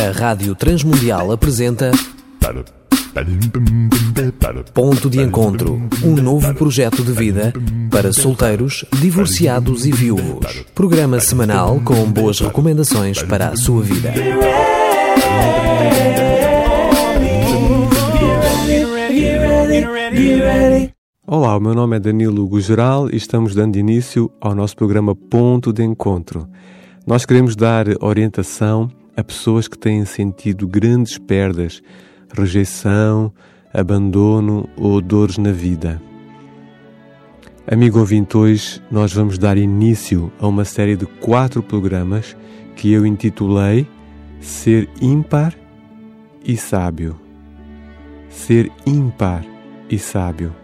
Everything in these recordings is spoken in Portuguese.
A Rádio Transmundial apresenta Ponto de Encontro, um novo projeto de vida para solteiros, divorciados e viúvos. Programa semanal com boas recomendações para a sua vida. Olá, o meu nome é Danilo Gugeral e estamos dando início ao nosso programa Ponto de Encontro. Nós queremos dar orientação a pessoas que têm sentido grandes perdas, rejeição, abandono ou dores na vida. Amigo ouvinte, hoje nós vamos dar início a uma série de quatro programas que eu intitulei Ser ímpar e sábio. Ser ímpar e sábio.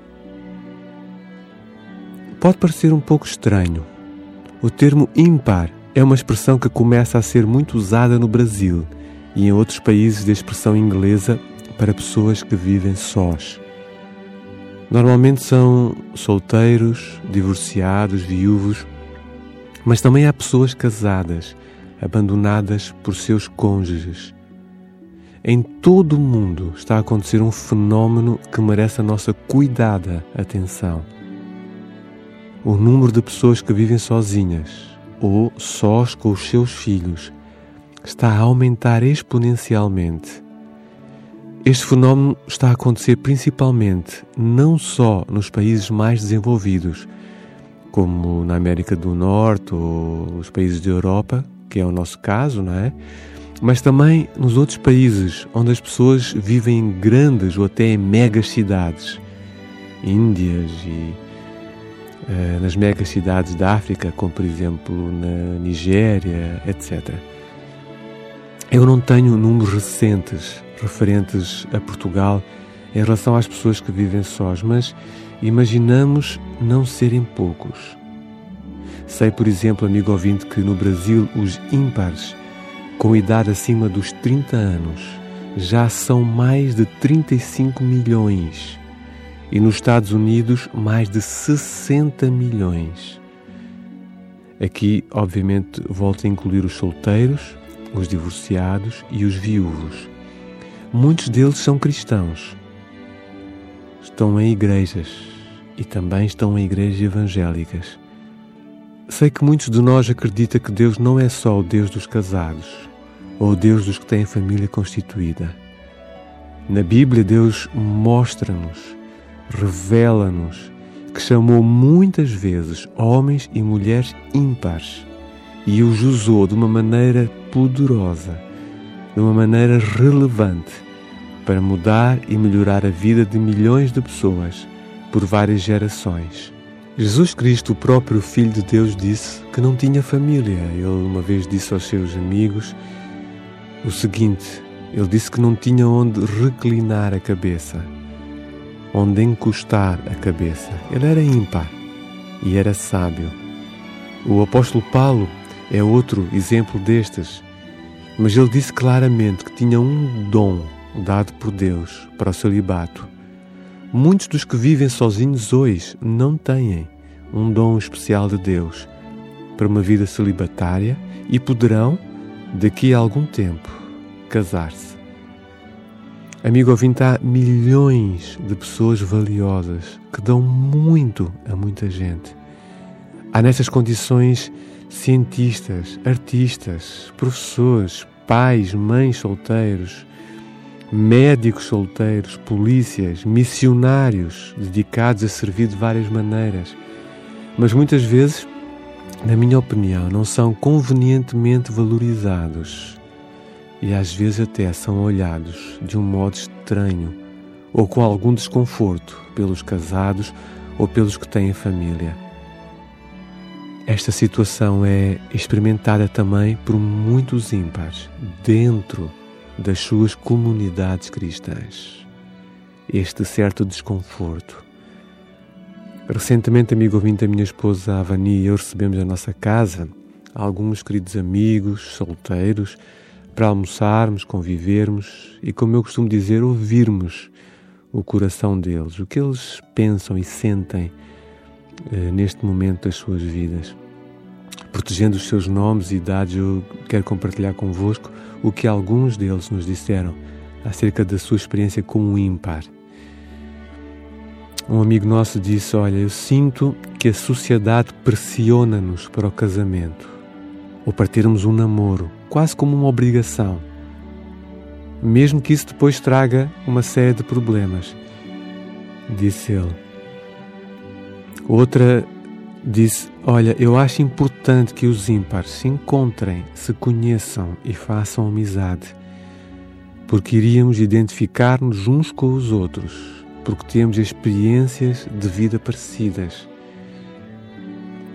Pode parecer um pouco estranho. O termo ímpar é uma expressão que começa a ser muito usada no Brasil e em outros países de expressão inglesa para pessoas que vivem sós. Normalmente são solteiros, divorciados, viúvos, mas também há pessoas casadas, abandonadas por seus cônjuges, em todo o mundo está a acontecer um fenómeno que merece a nossa cuidada atenção. O número de pessoas que vivem sozinhas ou sós com os seus filhos está a aumentar exponencialmente. Este fenómeno está a acontecer principalmente não só nos países mais desenvolvidos, como na América do Norte ou os países da Europa, que é o nosso caso, não é? mas também nos outros países onde as pessoas vivem em grandes ou até em megas cidades, Índias e nas megas cidades da África, como por exemplo na Nigéria, etc. Eu não tenho números recentes referentes a Portugal em relação às pessoas que vivem sós, mas imaginamos não serem poucos. Sei, por exemplo, amigo ouvinte, que no Brasil os ímpares com idade acima dos 30 anos, já são mais de 35 milhões e nos Estados Unidos mais de 60 milhões. Aqui, obviamente, volto a incluir os solteiros, os divorciados e os viúvos. Muitos deles são cristãos. Estão em igrejas e também estão em igrejas evangélicas. Sei que muitos de nós acreditam que Deus não é só o Deus dos casados ou o Deus dos que têm família constituída. Na Bíblia, Deus mostra-nos, revela-nos que chamou muitas vezes homens e mulheres ímpares e os usou de uma maneira poderosa, de uma maneira relevante, para mudar e melhorar a vida de milhões de pessoas por várias gerações. Jesus Cristo, o próprio Filho de Deus, disse que não tinha família. Ele uma vez disse aos seus amigos o seguinte: ele disse que não tinha onde reclinar a cabeça, onde encostar a cabeça. Ele era ímpar e era sábio. O apóstolo Paulo é outro exemplo destes, mas ele disse claramente que tinha um dom dado por Deus para o celibato Muitos dos que vivem sozinhos hoje não têm um dom especial de Deus para uma vida celibatária e poderão, daqui a algum tempo, casar-se. Amigo ouvinte, há milhões de pessoas valiosas que dão muito a muita gente. Há nestas condições cientistas, artistas, professores, pais, mães solteiros, médicos solteiros, polícias, missionários dedicados a servir de várias maneiras, mas muitas vezes, na minha opinião, não são convenientemente valorizados e às vezes até são olhados de um modo estranho ou com algum desconforto pelos casados ou pelos que têm família. Esta situação é experimentada também por muitos ímpares dentro das suas comunidades cristãs. Este certo desconforto. Recentemente, amigo ouvinte, a minha esposa Avani e eu recebemos na nossa casa alguns queridos amigos solteiros para almoçarmos, convivermos e, como eu costumo dizer, ouvirmos o coração deles, o que eles pensam e sentem eh, neste momento das suas vidas. protegendo os seus nomes e idades, eu quero compartilhar convosco o que alguns deles nos disseram acerca da sua experiência como um ímpar. Um amigo nosso disse: Olha, eu sinto que a sociedade pressiona-nos para o casamento ou para termos um namoro, quase como uma obrigação, mesmo que isso depois traga uma série de problemas, disse ele. Outra disse: Olha, eu acho importante que os ímpares se encontrem, se conheçam e façam amizade, porque iríamos identificar-nos uns com os outros porque temos experiências de vida parecidas.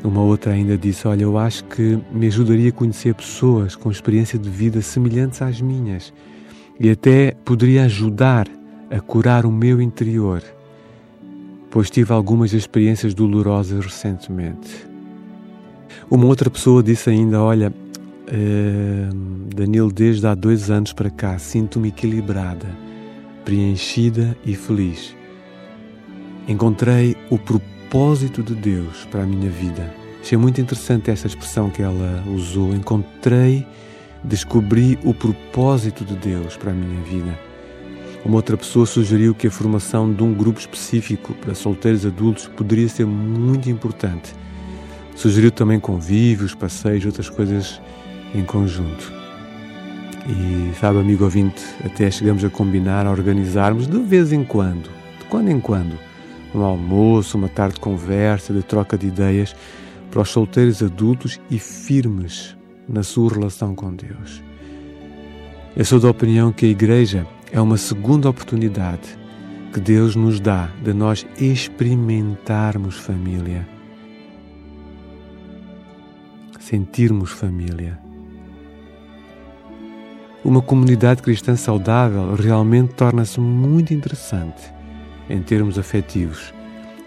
Uma outra ainda disse: Olha, eu acho que me ajudaria a conhecer pessoas com experiência de vida semelhantes às minhas e até poderia ajudar a curar o meu interior, pois tive algumas experiências dolorosas recentemente. Uma outra pessoa disse ainda: Olha, uh, Danilo, desde há dois anos para cá sinto-me equilibrada, preenchida e feliz. Encontrei o propósito de Deus para a minha vida. Achei muito interessante essa expressão que ela usou. Encontrei, descobri o propósito de Deus para a minha vida. Uma outra pessoa sugeriu que a formação de um grupo específico para solteiros adultos poderia ser muito importante. Sugeriu também convívios, passeios, outras coisas em conjunto. E sabe, amigo ouvinte, até chegamos a combinar, a organizarmos de vez em quando, de quando em quando, um almoço, uma tarde de conversa, de troca de ideias para os solteiros adultos e firmes na sua relação com Deus. Eu sou da opinião que a Igreja é uma segunda oportunidade que Deus nos dá de nós experimentarmos família, sentirmos família. Uma comunidade cristã saudável realmente torna-se muito interessante em termos afetivos.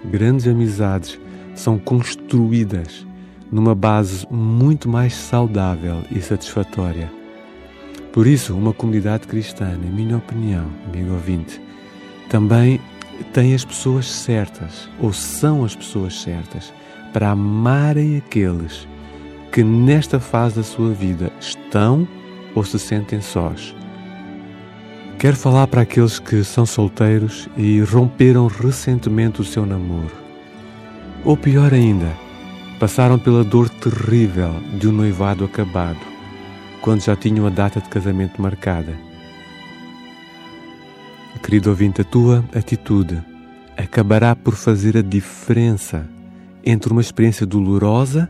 Grandes amizades são construídas numa base muito mais saudável e satisfatória. Por isso, uma comunidade cristã, na minha opinião, amigo ouvinte, também tem as pessoas certas, ou são as pessoas certas, para amarem aqueles que nesta fase da sua vida estão ou se sentem sós Quero falar para aqueles que são solteiros e romperam recentemente o seu namoro. Ou pior ainda, passaram pela dor terrível de um noivado acabado, quando já tinham a data de casamento marcada. Querido ouvinte, a tua atitude acabará por fazer a diferença entre uma experiência dolorosa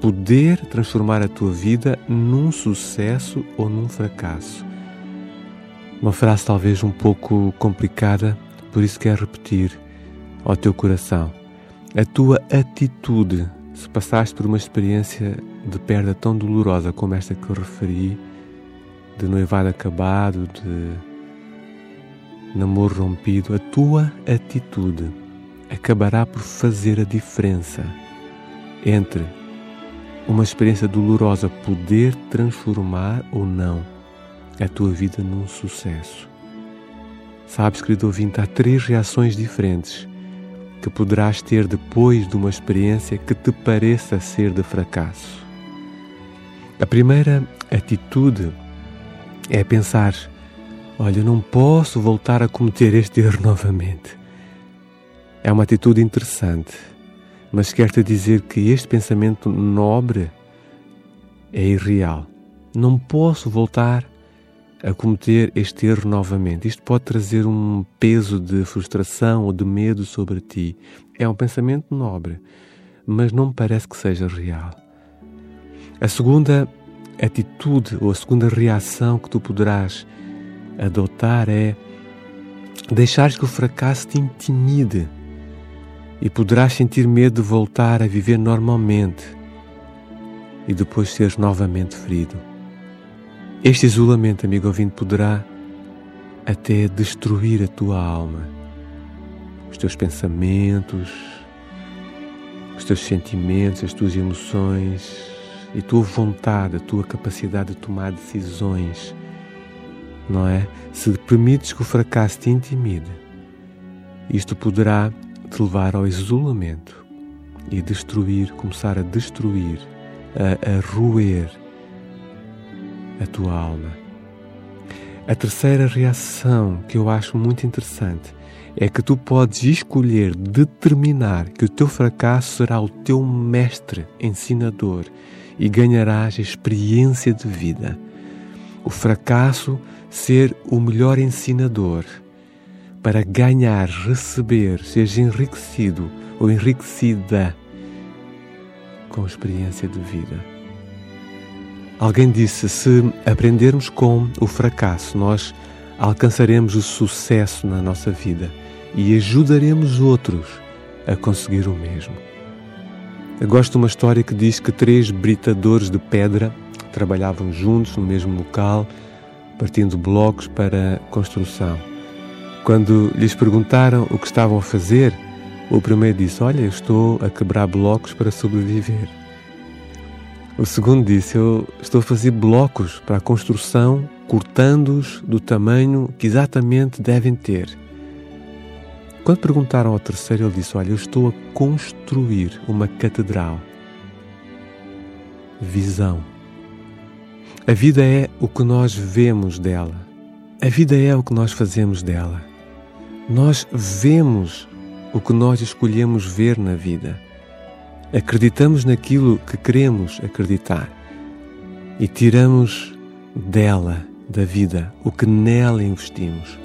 poder transformar a tua vida num sucesso ou num fracasso uma frase talvez um pouco complicada, por isso quero repetir ao teu coração. A tua atitude, se passaste por uma experiência de perda tão dolorosa como esta que eu referi, de noivado acabado, de namoro rompido, a tua atitude acabará por fazer a diferença entre uma experiência dolorosa poder transformar ou não a tua vida num sucesso. Sabes, querido ouvinte, há três reações diferentes que poderás ter depois de uma experiência que te pareça ser de fracasso. A primeira atitude é pensar: olha, não posso voltar a cometer este erro novamente. É uma atitude interessante, mas quero-te dizer que este pensamento nobre é irreal. Não posso voltar a cometer este erro novamente. Isto pode trazer um peso de frustração ou de medo sobre ti. É um pensamento nobre, mas não me parece que seja real. A segunda atitude ou a segunda reação que tu poderás adotar é deixares que o fracasso te intimide e poderás sentir medo de voltar a viver normalmente e depois seres novamente ferido. Este isolamento, amigo ouvinte, poderá até destruir a tua alma, os teus pensamentos, os teus sentimentos, as tuas emoções e a tua vontade, a tua capacidade de tomar decisões, não é? Se permites que o fracasso te intimide, isto poderá te levar ao isolamento e destruir, começar a destruir a, a roer a tua alma. A terceira reação que eu acho muito interessante é que tu podes escolher determinar que o teu fracasso será o teu mestre ensinador e ganharás experiência de vida. O fracasso ser o melhor ensinador para ganhar, receber, seja enriquecido ou enriquecida com experiência de vida. Alguém disse: se aprendermos com o fracasso, nós alcançaremos o sucesso na nossa vida e ajudaremos outros a conseguir o mesmo. Eu gosto de uma história que diz que três britadores de pedra trabalhavam juntos no mesmo local, partindo blocos para construção. Quando lhes perguntaram o que estavam a fazer, o primeiro disse: Olha, eu estou a quebrar blocos para sobreviver. O segundo disse: Eu estou a fazer blocos para a construção, cortando-os do tamanho que exatamente devem ter. Quando perguntaram ao terceiro, ele disse: Olha, eu estou a construir uma catedral. Visão. A vida é o que nós vemos dela. A vida é o que nós fazemos dela. Nós vemos o que nós escolhemos ver na vida. Acreditamos naquilo que queremos acreditar e tiramos dela, da vida, o que nela investimos.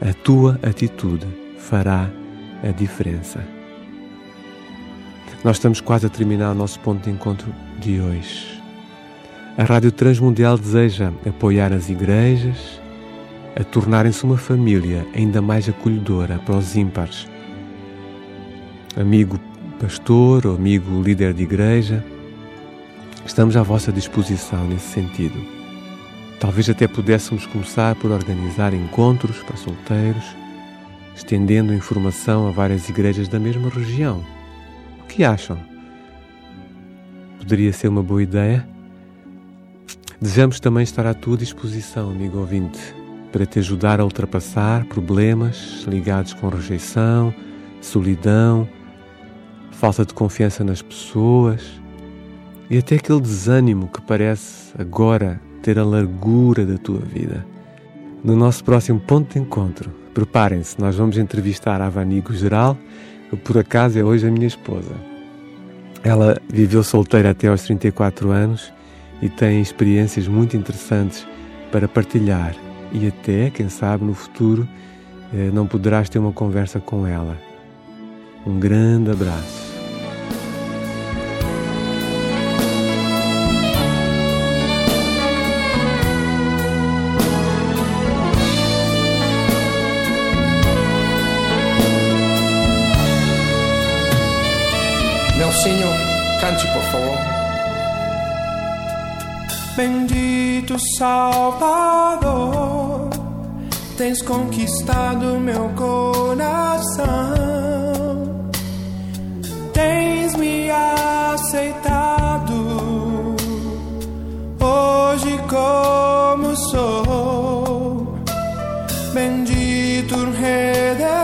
A tua atitude fará a diferença. Nós estamos quase a terminar o nosso ponto de encontro de hoje. A Rádio Transmundial deseja apoiar as igrejas a tornarem-se uma família ainda mais acolhedora para os ímpares. Amigo pastor ou amigo líder de igreja, estamos à vossa disposição nesse sentido. Talvez até pudéssemos começar por organizar encontros para solteiros, estendendo informação a várias igrejas da mesma região. O que acham? Poderia ser uma boa ideia? Desejamos também estar à tua disposição, amigo ouvinte, para te ajudar a ultrapassar problemas ligados com rejeição, solidão, falta de confiança nas pessoas e até aquele desânimo que parece agora ter a largura da tua vida. No nosso próximo ponto de encontro, preparem-se, nós vamos entrevistar a Vanigo Geral, que por acaso é hoje a minha esposa. Ela viveu solteira até aos 34 anos e tem experiências muito interessantes para partilhar e até, quem sabe, no futuro eh, não poderás ter uma conversa com ela. Um grande abraço. Salvador, tens conquistado meu coração, tens me aceitado hoje como sou. Bendito Redentor,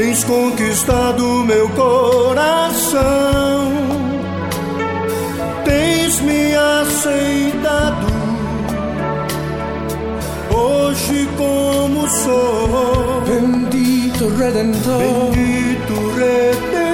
tens conquistado meu coração, tens me aceitado. Hoje como sou. Bendito Redentor, Bendito Redentor,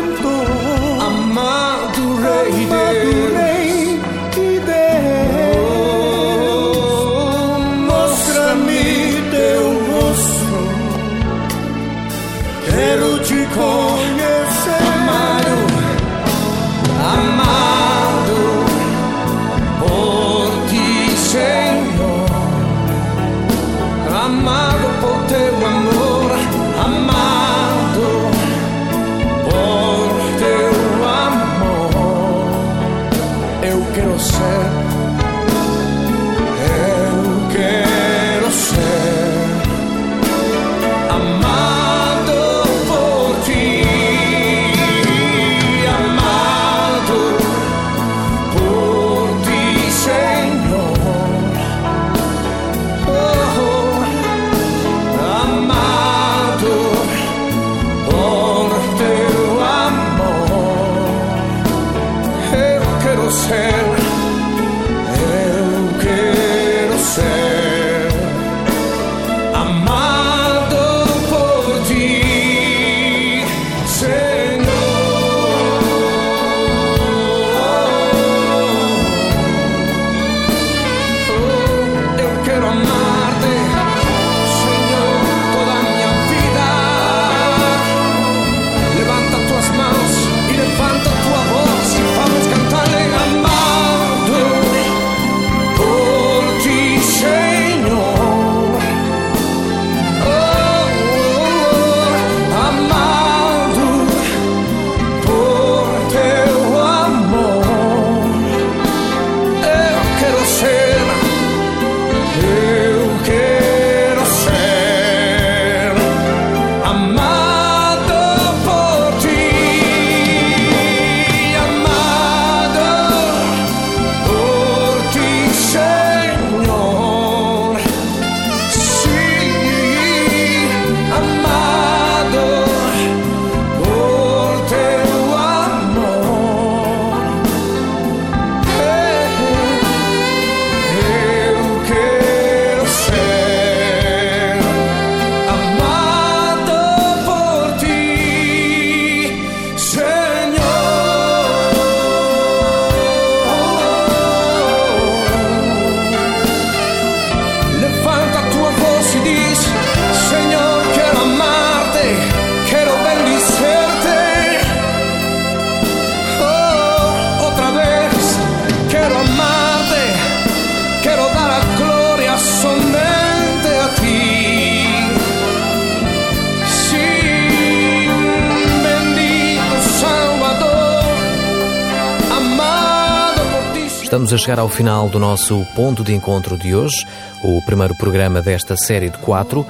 Estamos a chegar ao final do nosso ponto de encontro de hoje, o primeiro programa desta série de quatro,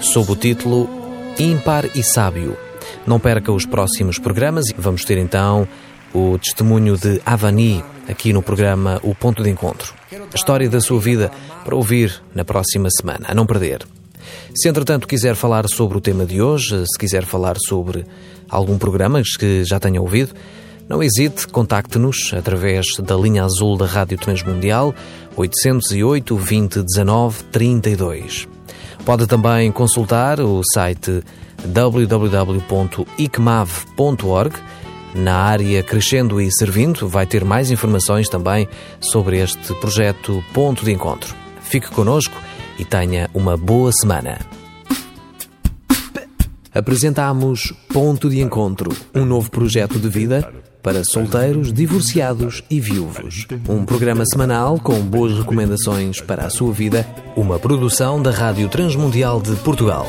sob o título Ímpar e Sábio. Não perca os próximos programas e vamos ter então o testemunho de Avani aqui no programa O Ponto de Encontro. A história da sua vida para ouvir na próxima semana, a não perder. Se entretanto quiser falar sobre o tema de hoje, se quiser falar sobre algum programa que já tenha ouvido, não hesite, contacte-nos através da linha azul da Rádio Transmundial 808 20 19 32. Pode também consultar o site www.icmav.org. Na área Crescendo e Servindo vai ter mais informações também sobre este projeto Ponto de Encontro. Fique conosco e tenha uma boa semana. Apresentamos Ponto de Encontro, um novo projeto de vida para solteiros, divorciados e viúvos. Um programa semanal com boas recomendações para a sua vida, uma produção da Rádio Transmundial de Portugal.